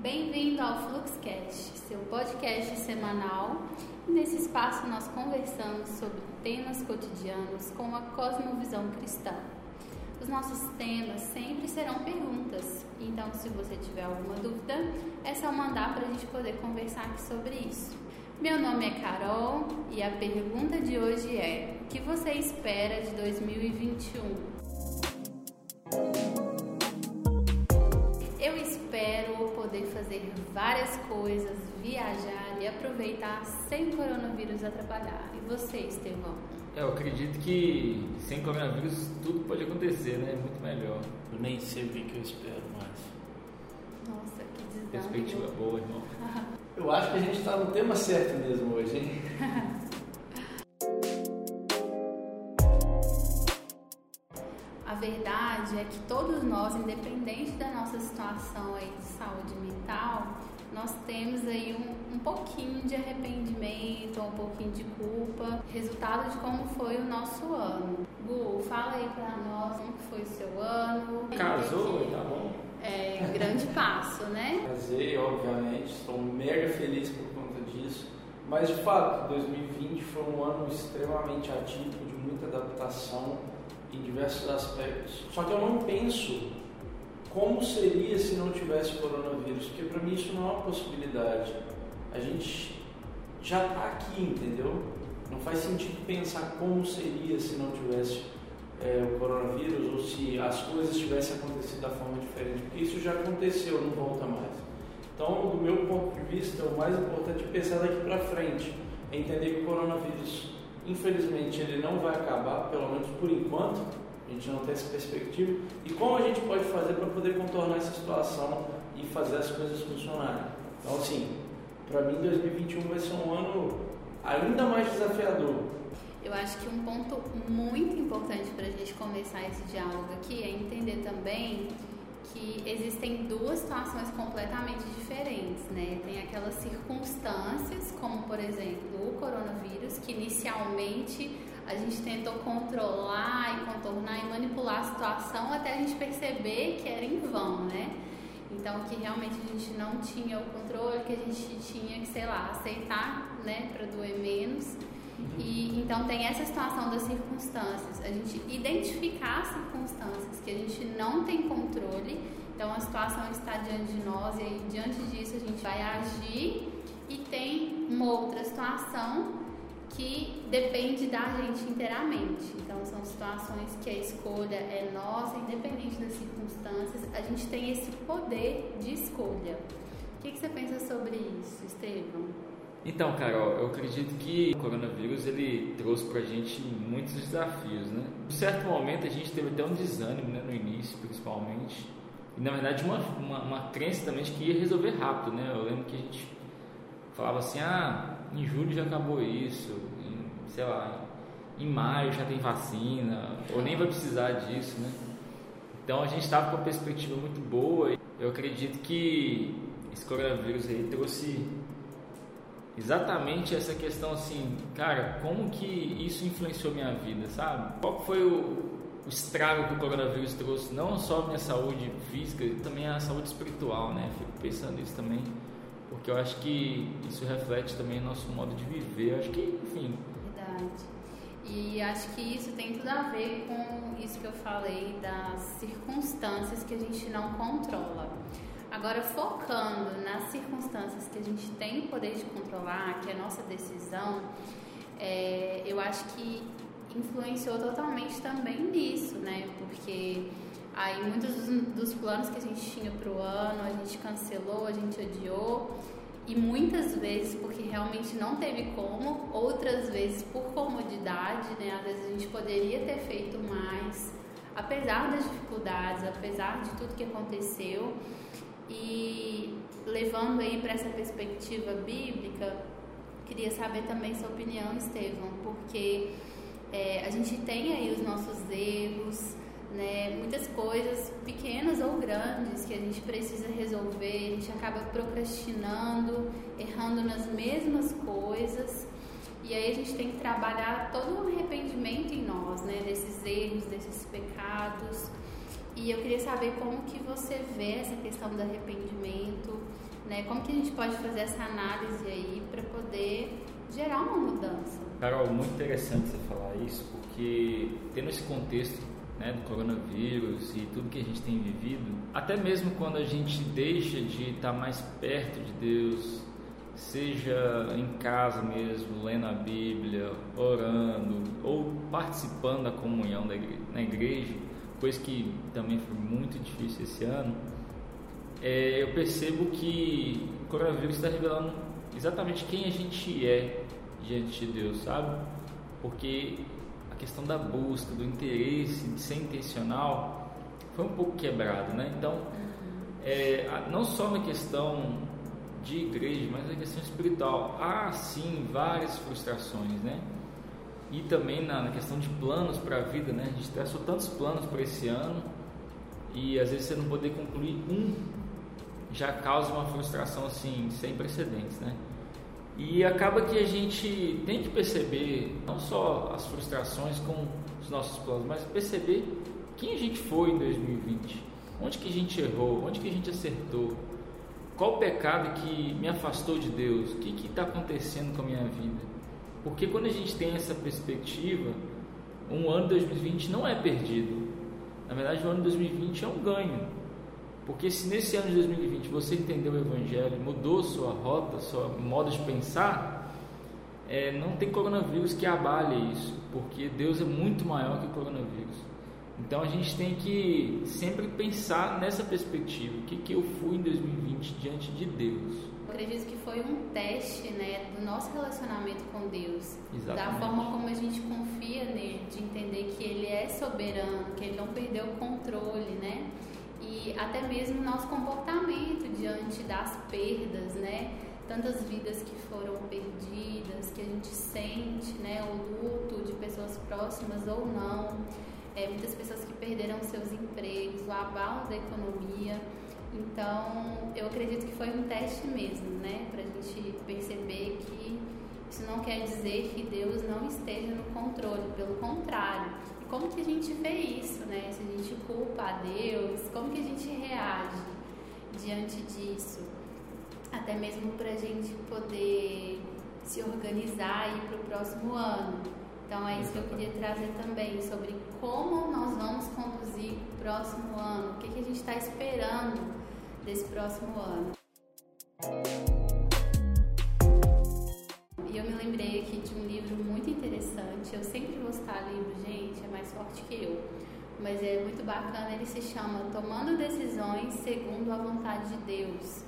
Bem-vindo ao Fluxcast, seu podcast semanal. Nesse espaço nós conversamos sobre temas cotidianos com uma cosmovisão cristã. Os nossos temas sempre serão perguntas, então se você tiver alguma dúvida, é só mandar para a gente poder conversar aqui sobre isso. Meu nome é Carol e a pergunta de hoje é: o que você espera de 2021? Aproveitar sem coronavírus atrapalhar. E você, Estevão? É, eu acredito que sem coronavírus tudo pode acontecer, né? Muito melhor. Eu nem sei o que, que eu espero mais. Nossa, que desânimo. Perspectiva boa, irmão. Eu acho que a gente está no tema certo mesmo hoje, hein? A verdade é que todos nós, independente da nossa situação aí de saúde mental, nós temos aí um, um pouquinho de arrependimento, um pouquinho de culpa, resultado de como foi o nosso ano. Gu, fala aí pra nós como foi o seu ano. Casou, tá bom? É um grande passo, né? Casei, obviamente, estou mega feliz por conta disso. Mas de fato, 2020 foi um ano extremamente atípico, de muita adaptação em diversos aspectos. Só que eu não penso como seria se não tivesse coronavírus, porque para mim isso não é uma possibilidade. A gente já está aqui, entendeu? Não faz sentido pensar como seria se não tivesse é, o coronavírus ou se as coisas tivessem acontecido da forma diferente, porque isso já aconteceu, não volta mais. Então, do meu ponto de vista, o mais importante é pensar daqui para frente, é entender que o coronavírus, infelizmente, ele não vai acabar, pelo menos por enquanto, a gente não tem essa perspectiva, e como a gente pode fazer para poder contornar essa situação e fazer as coisas funcionarem. Então, assim, para mim, 2021 vai ser um ano ainda mais desafiador, Eu acho que um ponto muito importante para a gente começar esse diálogo aqui é entender também que existem duas situações completamente diferentes, né? Tem aquelas circunstâncias, como por exemplo o coronavírus, que inicialmente a gente tentou controlar e contornar e manipular a situação até a gente perceber que era em vão, né? Então que realmente a gente não tinha o controle, que a gente tinha que, sei lá, aceitar, né, para doer menos. E então tem essa situação das circunstâncias, a gente identificar as circunstâncias que a gente não tem controle, então a situação está diante de nós e aí, diante disso a gente vai agir e tem uma outra situação que depende da gente inteiramente. Então são situações que a escolha é nossa, independente das circunstâncias, a gente tem esse poder de escolha. O que, que você pensa sobre isso, Estevam? Então, Carol, eu acredito que o coronavírus ele trouxe pra gente muitos desafios, né? Em certo momento a gente teve até um desânimo, né, no início, principalmente. E na verdade uma, uma, uma crença também de que ia resolver rápido, né? Eu lembro que a gente falava assim, ah, em julho já acabou isso, em, sei lá, em maio já tem vacina, ou nem vai precisar disso, né? Então a gente estava com uma perspectiva muito boa. Eu acredito que esse coronavírus aí trouxe exatamente essa questão assim, cara, como que isso influenciou minha vida, sabe? Qual foi o, o estrago que o coronavírus trouxe, não só minha saúde física, também a saúde espiritual, né? Fico pensando nisso também, porque eu acho que isso reflete também o nosso modo de viver. Acho que, enfim. Verdade. E acho que isso tem tudo a ver com isso que eu falei das circunstâncias que a gente não controla. Agora, focando nas circunstâncias que a gente tem o poder de controlar, que é a nossa decisão, é, eu acho que influenciou totalmente também nisso, né? Porque aí muitos dos, planos que a gente tinha para o ano, a gente cancelou, a gente adiou. E muitas vezes porque realmente não teve como, outras vezes por comodidade, né? Às vezes a gente poderia ter feito mais, apesar das dificuldades, apesar de tudo que aconteceu. E levando aí para essa perspectiva bíblica, queria saber também sua opinião, Estevão, porque é, a gente tem aí os nossos erros, né, muitas coisas pequenas ou grandes que a gente precisa resolver, a gente acaba procrastinando, errando nas mesmas coisas. E aí a gente tem que trabalhar todo o arrependimento em nós, né, desses erros, desses pecados. E eu queria saber como que você vê essa questão do arrependimento, Né? Como que a gente pode fazer essa análise aí para poder gerar uma mudança? Carol, muito interessante você falar isso, porque tendo esse contexto né, do coronavírus e tudo que a gente tem vivido, até mesmo quando a gente deixa de estar mais perto de Deus, seja em casa mesmo, lendo a Bíblia, orando ou participando da comunhão da igreja, na igreja, coisa que também foi muito difícil esse ano, é, eu percebo que o coronavírus está revelando exatamente quem a gente é diante de Deus, sabe? Porque questão da busca, do interesse, de ser intencional, foi um pouco quebrado, né? Então, é, não só na questão de igreja, mas na questão espiritual, há sim várias frustrações, né? E também na, na questão de planos para a vida, né? A gente traçou tantos planos para esse ano e às vezes você não poder concluir um já causa uma frustração assim sem precedentes, né? E acaba que a gente tem que perceber não só as frustrações com os nossos planos, mas perceber quem a gente foi em 2020, onde que a gente errou, onde que a gente acertou, qual o pecado que me afastou de Deus, o que está acontecendo com a minha vida. Porque quando a gente tem essa perspectiva, um ano de 2020 não é perdido. Na verdade, o ano de 2020 é um ganho. Porque se nesse ano de 2020 você entendeu o Evangelho, mudou sua rota, seu modo de pensar, é, não tem coronavírus que abale isso, porque Deus é muito maior que o coronavírus. Então a gente tem que sempre pensar nessa perspectiva, o que, que eu fui em 2020 diante de Deus. Eu acredito que foi um teste né, do nosso relacionamento com Deus, Exatamente. da forma como a gente confia nele, de entender que ele é soberano, que ele não perdeu o controle, né? E até mesmo nosso comportamento diante das perdas, né? Tantas vidas que foram perdidas, que a gente sente, né? O luto de pessoas próximas ou não, é, muitas pessoas que perderam seus empregos, o abalo da economia. Então, eu acredito que foi um teste mesmo, né? Para a gente perceber que isso não quer dizer que Deus não esteja no controle, pelo contrário como que a gente vê isso, né? Se a gente culpa a Deus, como que a gente reage diante disso? Até mesmo para a gente poder se organizar aí para o próximo ano. Então é isso que eu queria trazer também sobre como nós vamos conduzir o próximo ano, o que, que a gente está esperando desse próximo ano. Interessante. Eu sempre vou citar livro, gente, é mais forte que eu. Mas é muito bacana, ele se chama Tomando Decisões Segundo a Vontade de Deus.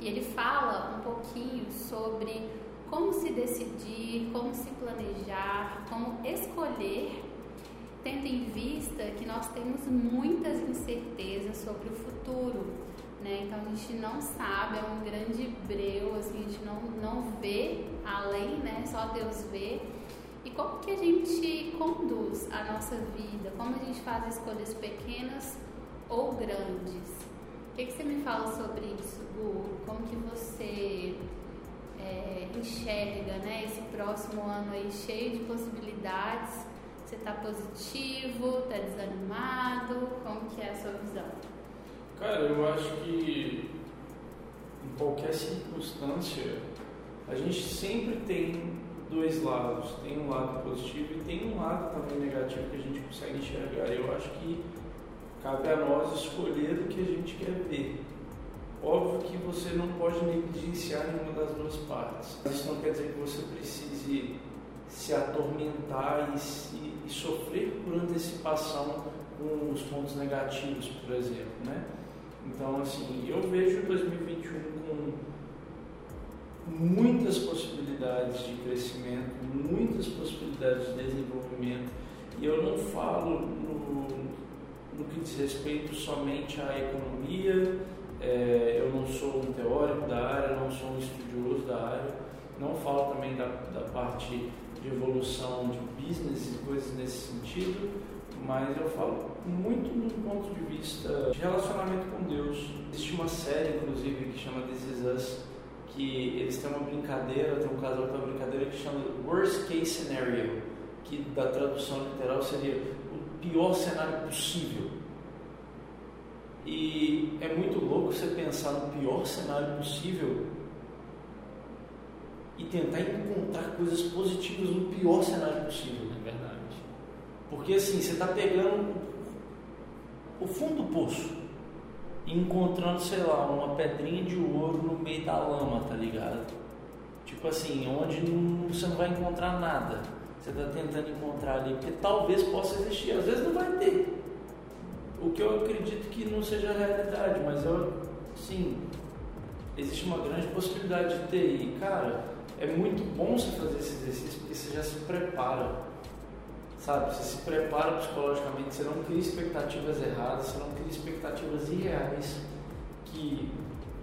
E ele fala um pouquinho sobre como se decidir, como se planejar, como escolher, tendo em vista que nós temos muitas incertezas sobre o futuro né? Então a gente não sabe, é um grande breu, assim, a gente não, não vê além, né? Só Deus vê. Como que a gente conduz a nossa vida? Como a gente faz escolhas pequenas ou grandes? O que, que você me fala sobre isso, Gu? Como que você é, enxerga né, esse próximo ano aí cheio de possibilidades? Você está positivo? Está desanimado? Como que é a sua visão? Cara, eu acho que em qualquer circunstância a gente sempre tem dois lados. Tem um lado positivo e tem um lado também negativo que a gente consegue enxergar. Eu acho que cabe a nós escolher o que a gente quer ver. Óbvio que você não pode negligenciar nenhuma das duas partes. Isso não quer dizer que você precise se atormentar e, se, e sofrer por antecipação com os pontos negativos, por exemplo, né? Então, assim, eu vejo 2021 com muitas possibilidades de crescimento, muitas possibilidades de desenvolvimento, e eu não falo no, no que diz respeito somente à economia, é, eu não sou um teórico da área, não sou um estudioso da área, não falo também da, da parte de evolução de business e coisas nesse sentido, mas eu falo muito do ponto de vista de relacionamento com Deus. Existe uma série, inclusive, que chama This Is Us, que eles têm uma brincadeira, tem um casal que tem uma brincadeira que chama Worst Case Scenario, que da tradução literal seria o pior cenário possível. E é muito louco você pensar no pior cenário possível e tentar encontrar coisas positivas no pior cenário possível. É verdade. Porque assim, você está pegando o fundo do poço encontrando, sei lá, uma pedrinha de ouro no meio da lama, tá ligado? Tipo assim, onde você não vai encontrar nada. Você está tentando encontrar ali, porque talvez possa existir, às vezes não vai ter. O que eu acredito que não seja a realidade, mas eu, sim, existe uma grande possibilidade de ter. E, cara, é muito bom você fazer esse exercício porque você já se prepara, sabe? Você se prepara psicologicamente, você não cria expectativas erradas, você não cria expectativas irreais. Que,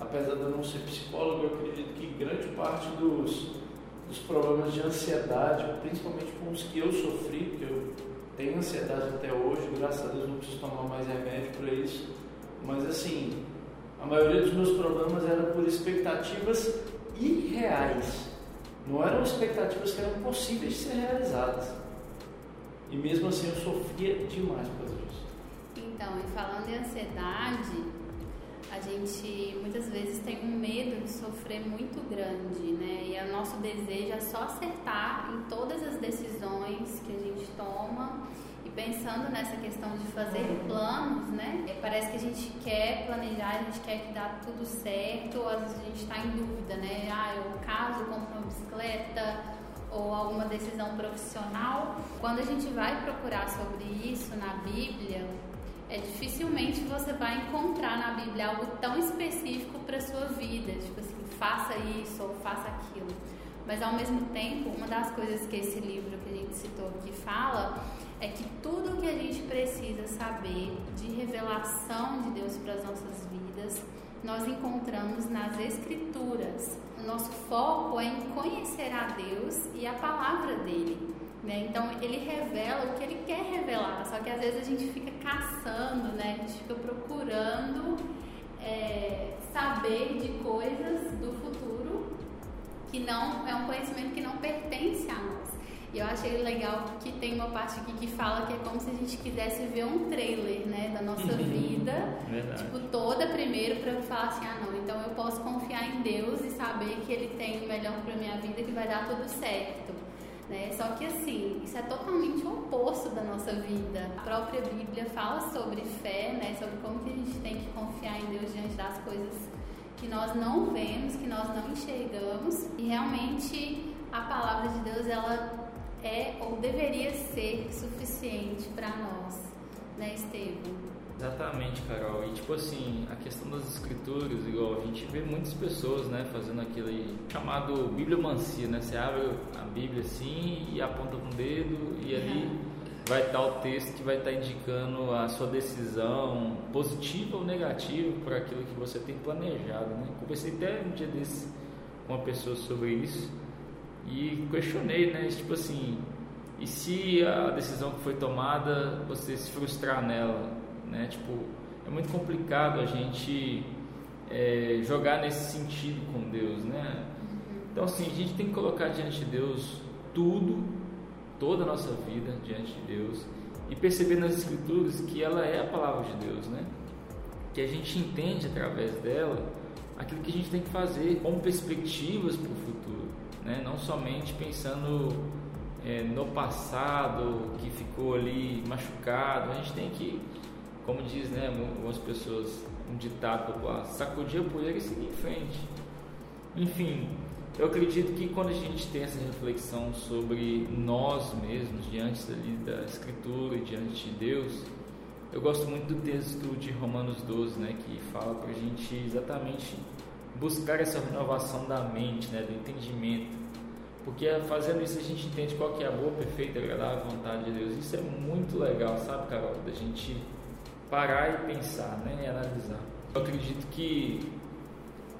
apesar de eu não ser psicólogo, eu acredito que grande parte dos, dos problemas de ansiedade, principalmente com os que eu sofri, porque eu tenho ansiedade até hoje, graças a Deus não preciso tomar mais remédio para isso. Mas assim, a maioria dos meus problemas era por expectativas irreais. Não eram expectativas que eram possíveis de ser realizadas. E mesmo assim eu sofria demais por causa disso. Então, e falando em ansiedade, a gente muitas vezes tem um medo de sofrer muito grande, né? E o nosso desejo é só acertar em todas as decisões que a gente toma. E pensando nessa questão de fazer planos, né? É, parece que a gente quer planejar, a gente quer que dá tudo certo, ou às vezes a gente está em dúvida, né? Ah, eu caso, compro uma bicicleta, ou alguma decisão profissional. Quando a gente vai procurar sobre isso na Bíblia, é dificilmente você vai encontrar na Bíblia algo tão específico para sua vida, tipo assim, faça isso ou faça aquilo. Mas ao mesmo tempo, uma das coisas que esse livro que a gente citou aqui fala é que tudo que a gente precisa saber de revelação de Deus para as nossas vidas, nós encontramos nas escrituras. Nosso foco é em conhecer a Deus e a palavra dele. Né? Então ele revela o que ele quer revelar, só que às vezes a gente fica caçando, né? a gente fica procurando é, saber de coisas do futuro que não é um conhecimento que não pertence a nós. E eu achei legal que tem uma parte aqui que fala que é como se a gente quisesse ver um trailer, né, da nossa uhum. vida, Verdade. tipo toda primeiro para falar assim, ah não, então eu posso confiar em Deus e saber que Ele tem o melhor para minha vida, que vai dar tudo certo. Né? Só que assim, isso é totalmente o oposto da nossa vida. A própria Bíblia fala sobre fé, né? sobre como que a gente tem que confiar em Deus diante das coisas que nós não vemos, que nós não enxergamos. E realmente a palavra de Deus ela é ou deveria ser suficiente para nós, né, Estevam? Exatamente, Carol. E tipo assim, a questão das escrituras, igual a gente vê muitas pessoas, né, fazendo aquilo aí chamado bibliomancia, né? Você abre a Bíblia assim e aponta com o dedo e ali vai estar o texto que vai estar indicando a sua decisão positiva ou negativa para aquilo que você tem planejado, né? Conversei até um dia desse com uma pessoa sobre isso e questionei, né? Tipo assim, e se a decisão que foi tomada você se frustrar nela? né? Tipo, é muito complicado a gente é, jogar nesse sentido com Deus, né? Então, assim, a gente tem que colocar diante de Deus tudo, toda a nossa vida diante de Deus e perceber nas Escrituras que ela é a palavra de Deus, né? Que a gente entende através dela aquilo que a gente tem que fazer com perspectivas para o futuro, né? Não somente pensando é, no passado que ficou ali machucado, a gente tem que como diz né, algumas pessoas, um ditado popular, sacudir a poeira e seguir em frente. Enfim, eu acredito que quando a gente tem essa reflexão sobre nós mesmos, diante ali da Escritura, diante de Deus, eu gosto muito do texto de Romanos 12, né, que fala para a gente exatamente buscar essa renovação da mente, né, do entendimento. Porque fazendo isso a gente entende qual que é a boa, perfeita agradável vontade de Deus. Isso é muito legal, sabe, Carol? Da gente parar e pensar, né, e analisar. Eu acredito que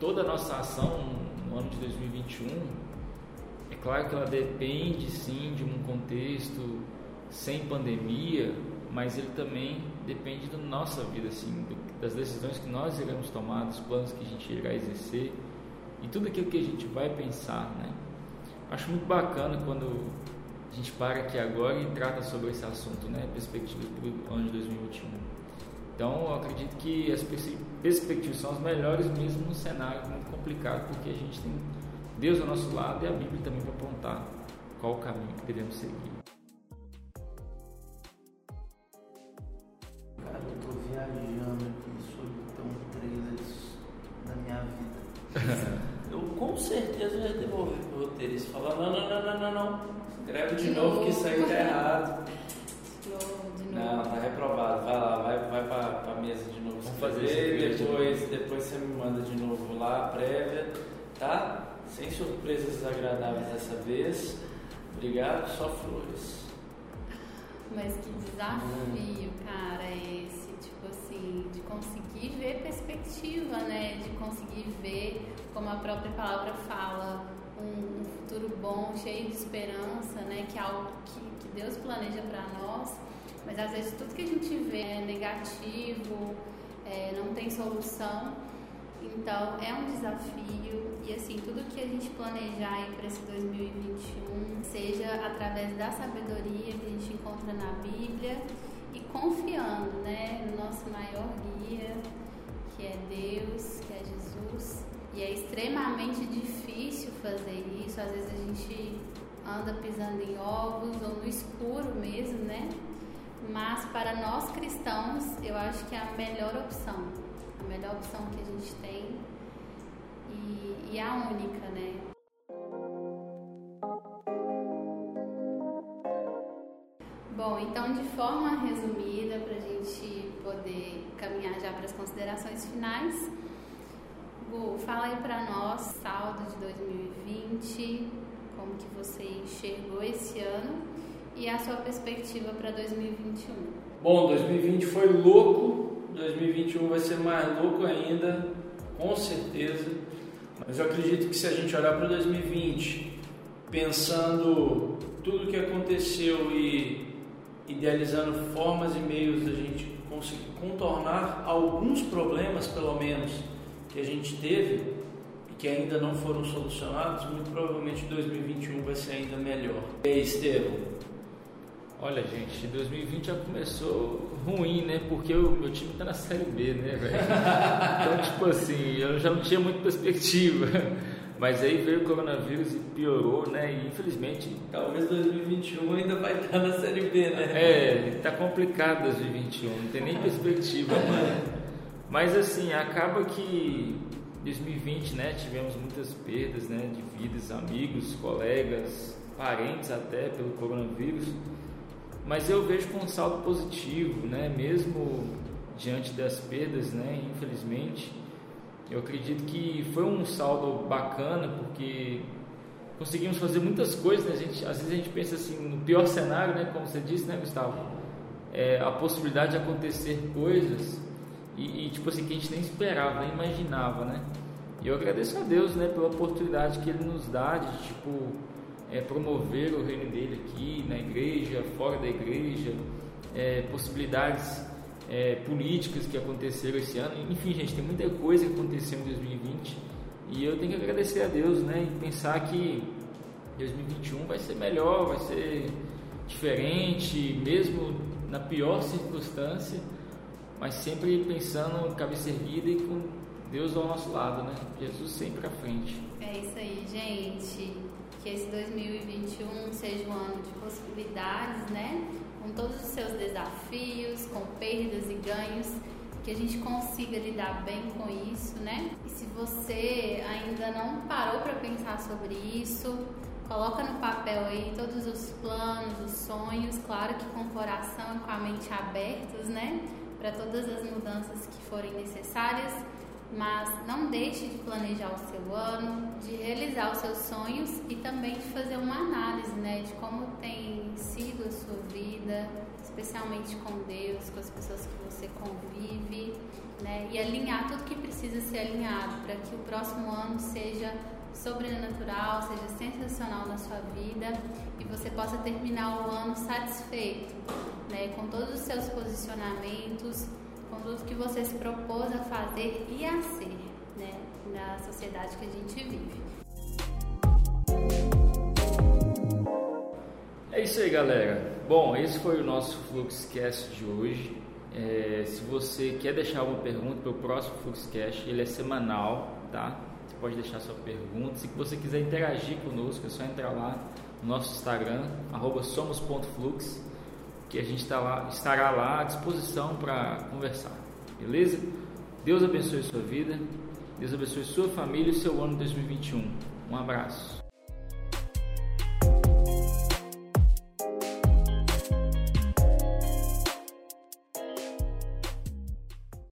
toda a nossa ação no ano de 2021, é claro que ela depende sim de um contexto sem pandemia, mas ele também depende da nossa vida, assim, das decisões que nós iremos tomar, dos planos que a gente irá exercer e tudo aquilo que a gente vai pensar, né? Acho muito bacana quando a gente para aqui agora e trata sobre esse assunto, né? Perspectivas para o ano de 2021. Então, eu acredito que as perspectivas são as melhores mesmo num cenário muito complicado, porque a gente tem Deus ao nosso lado e a Bíblia também para apontar qual o caminho que devemos seguir. Eu tô viajando aqui sobre tão trailers da minha vida. eu com certeza já devolvi pro roteirista falar, não, não, não, não, não, não. Escreve de, de novo, novo que isso aí tá errado. Não, tá reprovado. Vai lá, vai, vai pra, pra mesa de novo. Vamos fazer isso. Depois, depois você me manda de novo lá, prévia, tá? Sem surpresas desagradáveis dessa vez. Obrigado, só flores. Mas que desafio, hum. cara, esse, de conseguir ver perspectiva, né? De conseguir ver, como a própria palavra fala, um, um futuro bom, cheio de esperança, né? Que é algo que, que Deus planeja para nós. Mas às vezes tudo que a gente vê é negativo, é, não tem solução. Então é um desafio e assim, tudo que a gente planejar para esse 2021, seja através da sabedoria que a gente encontra na Bíblia e confiando né, no nosso maior guia, que é Deus, que é Jesus. E é extremamente difícil fazer isso, às vezes a gente anda pisando em ovos ou no escuro mesmo, né? Mas para nós cristãos, eu acho que é a melhor opção. A melhor opção que a gente tem e, e a única, né? Bom, então de forma resumida, para a gente poder caminhar já para as considerações finais, Gu, fala aí para nós, saldo de 2020, como que você enxergou esse ano e a sua perspectiva para 2021? Bom, 2020 foi louco, 2021 vai ser mais louco ainda, com certeza. Mas eu acredito que se a gente olhar para 2020, pensando tudo o que aconteceu e idealizando formas e meios da gente conseguir contornar alguns problemas, pelo menos, que a gente teve e que ainda não foram solucionados, muito provavelmente 2021 vai ser ainda melhor. E aí, Estevam, Olha, gente, 2020 já começou ruim, né? Porque o meu time tá na Série B, né, velho? Então, tipo assim, eu já não tinha muita perspectiva. Mas aí veio o coronavírus e piorou, né? E infelizmente. Talvez 2021 ainda vai estar na Série B, né? É, tá complicado 2021, não tem nem perspectiva, mano. Mas assim, acaba que 2020, né? Tivemos muitas perdas, né? De vidas, amigos, colegas, parentes até pelo coronavírus mas eu vejo com um saldo positivo, né? Mesmo diante das perdas, né? Infelizmente, eu acredito que foi um saldo bacana porque conseguimos fazer muitas coisas. Né? Gente, às vezes a gente pensa assim no pior cenário, né? Como você disse, né, Gustavo? É, a possibilidade de acontecer coisas e, e, tipo assim que a gente nem esperava, nem imaginava, né? E eu agradeço a Deus, né, pela oportunidade que Ele nos dá de tipo é, promover o reino dele aqui na igreja, fora da igreja, é, possibilidades é, políticas que aconteceram esse ano. Enfim, gente, tem muita coisa que aconteceu em 2020 e eu tenho que agradecer a Deus, né? E pensar que 2021 vai ser melhor, vai ser diferente, mesmo na pior circunstância, mas sempre pensando cabeça erguida e com Deus ao nosso lado, né? Jesus sempre à frente. É isso aí, gente que esse 2021 seja um ano de possibilidades, né? Com todos os seus desafios, com perdas e ganhos, que a gente consiga lidar bem com isso, né? E se você ainda não parou para pensar sobre isso, coloca no papel aí todos os planos, os sonhos, claro que com o coração e com a mente abertos, né? Para todas as mudanças que forem necessárias mas não deixe de planejar o seu ano, de realizar os seus sonhos e também de fazer uma análise, né, de como tem sido a sua vida, especialmente com Deus, com as pessoas que você convive, né, e alinhar tudo que precisa ser alinhado para que o próximo ano seja sobrenatural, seja sensacional na sua vida e você possa terminar o ano satisfeito, né, com todos os seus posicionamentos com tudo que você se propôs a fazer e a ser, né, na sociedade que a gente vive. É isso aí, galera. Bom, esse foi o nosso Fluxcast de hoje. É, se você quer deixar uma pergunta para o próximo Fluxcast, ele é semanal, tá? Você pode deixar sua pergunta. Se você quiser interagir conosco, é só entrar lá no nosso Instagram, somos.flux, que a gente está lá, estará lá à disposição para conversar. Beleza? Deus abençoe sua vida, Deus abençoe sua família e seu ano 2021. Um abraço.